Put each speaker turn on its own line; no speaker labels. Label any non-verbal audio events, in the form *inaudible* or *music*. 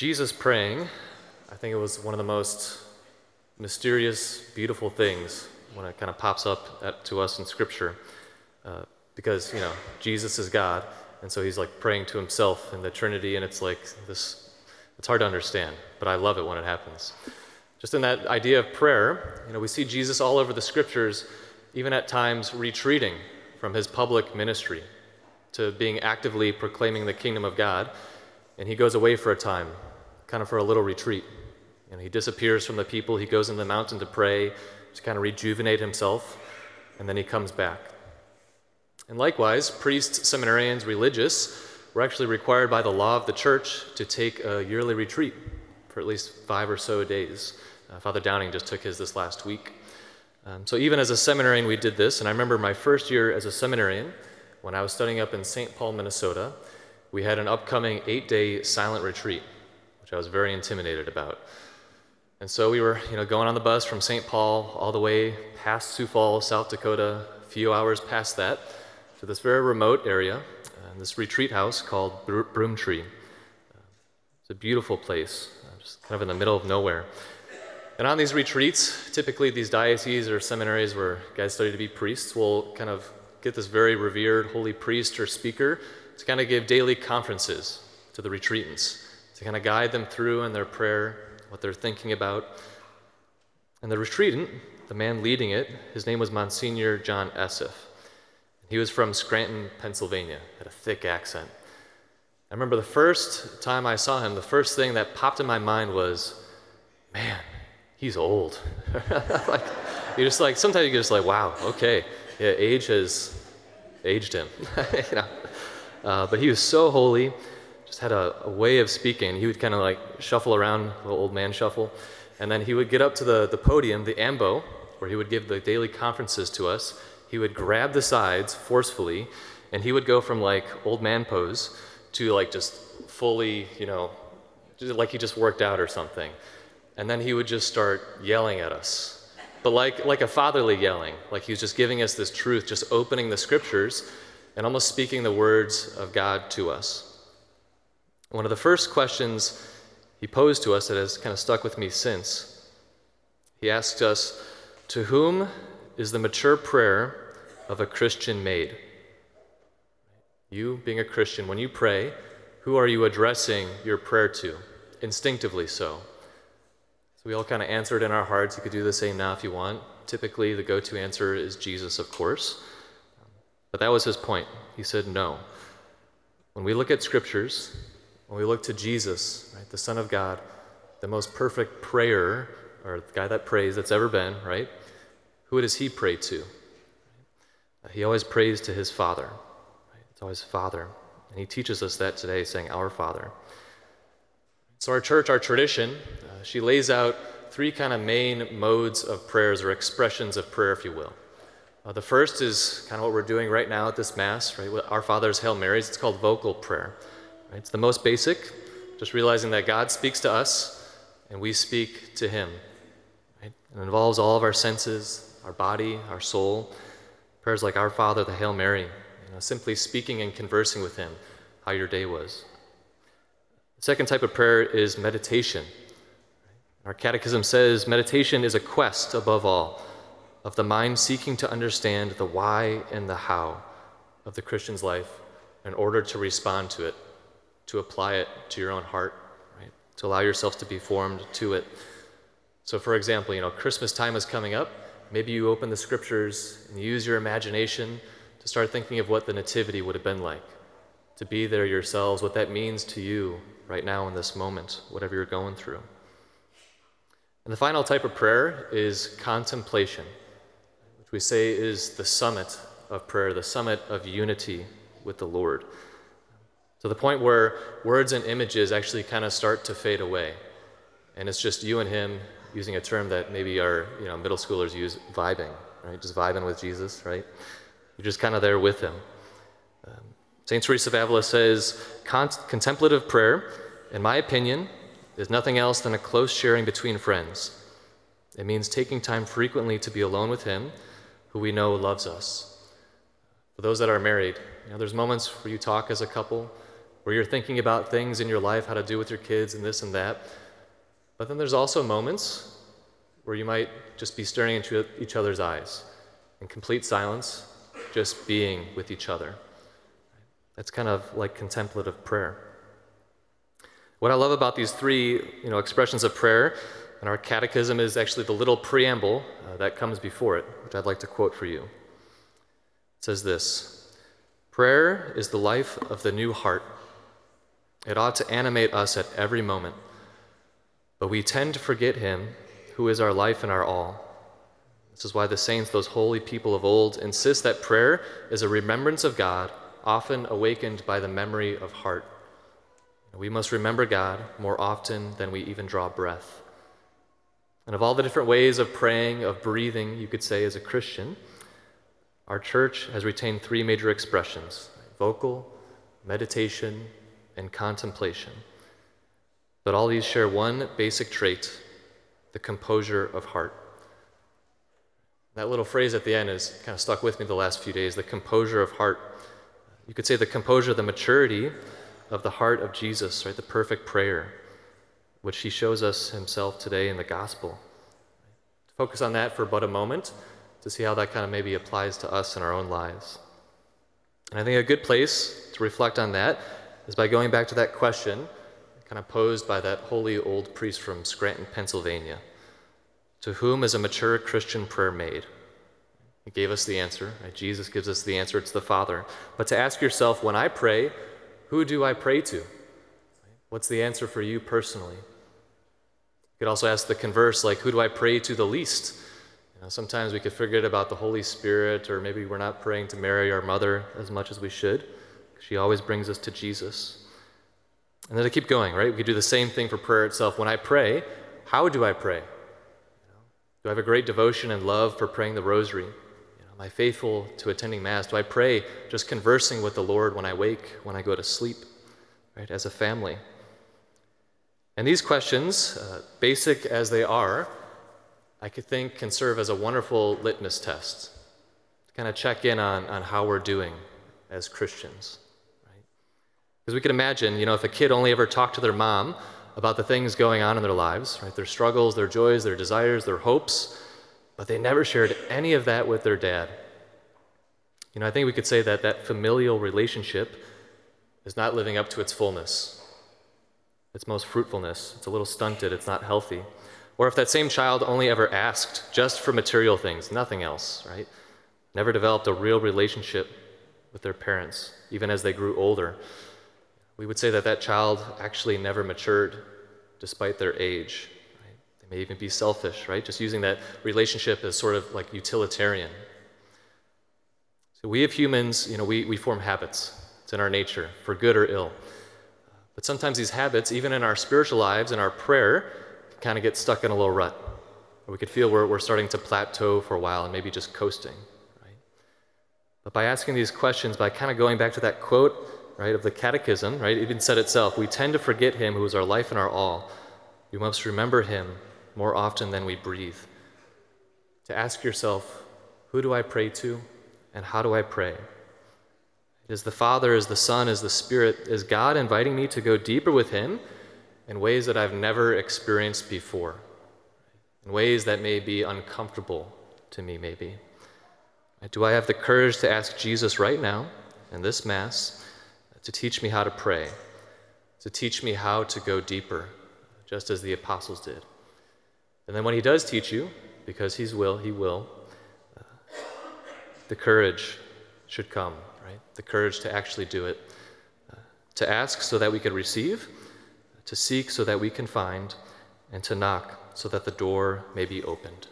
Jesus praying, I think it was one of the most mysterious, beautiful things when it kind of pops up at, to us in Scripture. Uh, because, you know, Jesus is God, and so he's like praying to himself in the Trinity, and it's like this, it's hard to understand, but I love it when it happens. Just in that idea of prayer, you know, we see Jesus all over the Scriptures, even at times retreating from his public ministry to being actively proclaiming the kingdom of God, and he goes away for a time kind of for a little retreat. And he disappears from the people. He goes in the mountain to pray, to kind of rejuvenate himself, and then he comes back. And likewise, priests, seminarians, religious were actually required by the law of the church to take a yearly retreat for at least five or so days. Uh, Father Downing just took his this last week. Um, so, even as a seminarian, we did this. And I remember my first year as a seminarian, when I was studying up in St. Paul, Minnesota, we had an upcoming eight day silent retreat which I was very intimidated about. And so we were, you know, going on the bus from St. Paul all the way past Sioux Falls, South Dakota, a few hours past that, to this very remote area, uh, this retreat house called Broomtree. Uh, it's a beautiful place, uh, just kind of in the middle of nowhere. And on these retreats, typically these dioceses or seminaries where guys study to be priests will kind of get this very revered holy priest or speaker to kind of give daily conferences to the retreatants to kind of guide them through in their prayer, what they're thinking about. And the retreatant, the man leading it, his name was Monsignor John Esseff. He was from Scranton, Pennsylvania, had a thick accent. I remember the first time I saw him, the first thing that popped in my mind was, man, he's old. *laughs* like, you're just like, sometimes you just like, wow, okay, yeah, age has aged him. *laughs* you know? Uh, but he was so holy just had a, a way of speaking. He would kind of like shuffle around, the old man shuffle. And then he would get up to the, the podium, the ambo, where he would give the daily conferences to us. He would grab the sides forcefully, and he would go from like old man pose to like just fully, you know, like he just worked out or something. And then he would just start yelling at us. But like, like a fatherly yelling, like he was just giving us this truth, just opening the scriptures and almost speaking the words of God to us. One of the first questions he posed to us that has kind of stuck with me since, he asked us, To whom is the mature prayer of a Christian made? You, being a Christian, when you pray, who are you addressing your prayer to? Instinctively so. So we all kind of answered in our hearts. You could do the same now if you want. Typically, the go to answer is Jesus, of course. But that was his point. He said, No. When we look at scriptures, when we look to Jesus, right, the Son of God, the most perfect prayer, or the guy that prays that's ever been, right? Who does he pray to? He always prays to his Father. Right? It's always Father. And he teaches us that today, saying, Our Father. So, our church, our tradition, uh, she lays out three kind of main modes of prayers or expressions of prayer, if you will. Uh, the first is kind of what we're doing right now at this Mass, right? Our Father's Hail Marys. It's called vocal prayer. It's the most basic, just realizing that God speaks to us and we speak to Him. Right? It involves all of our senses, our body, our soul. Prayers like Our Father, the Hail Mary, you know, simply speaking and conversing with Him how your day was. The second type of prayer is meditation. Our catechism says meditation is a quest above all of the mind seeking to understand the why and the how of the Christian's life in order to respond to it to apply it to your own heart, right? To allow yourself to be formed to it. So, for example, you know, Christmas time is coming up. Maybe you open the scriptures and use your imagination to start thinking of what the Nativity would have been like, to be there yourselves, what that means to you right now in this moment, whatever you're going through. And the final type of prayer is contemplation, which we say is the summit of prayer, the summit of unity with the Lord to the point where words and images actually kind of start to fade away. And it's just you and him using a term that maybe our you know, middle schoolers use vibing, right? Just vibing with Jesus, right? You're just kind of there with him. Um, St. Teresa of Avila says contemplative prayer, in my opinion, is nothing else than a close sharing between friends. It means taking time frequently to be alone with him, who we know loves us. For those that are married, you know, there's moments where you talk as a couple, where you're thinking about things in your life, how to do with your kids and this and that. But then there's also moments where you might just be staring into each other's eyes in complete silence, just being with each other. That's kind of like contemplative prayer. What I love about these three you know, expressions of prayer and our catechism is actually the little preamble uh, that comes before it, which I'd like to quote for you. It says this Prayer is the life of the new heart. It ought to animate us at every moment. But we tend to forget Him who is our life and our all. This is why the saints, those holy people of old, insist that prayer is a remembrance of God, often awakened by the memory of heart. We must remember God more often than we even draw breath. And of all the different ways of praying, of breathing, you could say as a Christian, our church has retained three major expressions vocal, meditation, and contemplation. But all these share one basic trait the composure of heart. That little phrase at the end has kind of stuck with me the last few days the composure of heart. You could say the composure, the maturity of the heart of Jesus, right? The perfect prayer, which he shows us himself today in the gospel. To Focus on that for but a moment to see how that kind of maybe applies to us in our own lives. And I think a good place to reflect on that is by going back to that question kind of posed by that holy old priest from Scranton, Pennsylvania. To whom is a mature Christian prayer made? He gave us the answer. Right? Jesus gives us the answer. It's the Father. But to ask yourself, when I pray, who do I pray to? What's the answer for you personally? You could also ask the converse, like, who do I pray to the least? You know, sometimes we could forget about the Holy Spirit, or maybe we're not praying to Mary, our mother, as much as we should. She always brings us to Jesus. And then to keep going, right? We could do the same thing for prayer itself. When I pray, how do I pray? Do I have a great devotion and love for praying the rosary? Am I faithful to attending Mass? Do I pray just conversing with the Lord when I wake, when I go to sleep, right, as a family? And these questions, uh, basic as they are, I could think can serve as a wonderful litmus test to kind of check in on, on how we're doing as Christians. Because we can imagine, you know, if a kid only ever talked to their mom about the things going on in their lives, right? Their struggles, their joys, their desires, their hopes, but they never shared any of that with their dad. You know, I think we could say that that familial relationship is not living up to its fullness, its most fruitfulness. It's a little stunted, it's not healthy. Or if that same child only ever asked just for material things, nothing else, right? Never developed a real relationship with their parents, even as they grew older we would say that that child actually never matured despite their age. Right? They may even be selfish, right? Just using that relationship as sort of like utilitarian. So we as humans, you know, we, we form habits. It's in our nature, for good or ill. But sometimes these habits, even in our spiritual lives, in our prayer, kind of get stuck in a little rut. Or we could feel we're, we're starting to plateau for a while and maybe just coasting. Right? But by asking these questions, by kind of going back to that quote right, of the Catechism, right, even said itself, we tend to forget him who is our life and our all. We must remember him more often than we breathe. To ask yourself, who do I pray to and how do I pray? Is the Father, is the Son, is the Spirit, is God inviting me to go deeper with him in ways that I've never experienced before, in ways that may be uncomfortable to me, maybe? Do I have the courage to ask Jesus right now in this Mass? To teach me how to pray, to teach me how to go deeper, just as the apostles did. And then when he does teach you, because he's will, he will, uh, the courage should come, right? The courage to actually do it, uh, to ask so that we can receive, to seek so that we can find, and to knock so that the door may be opened.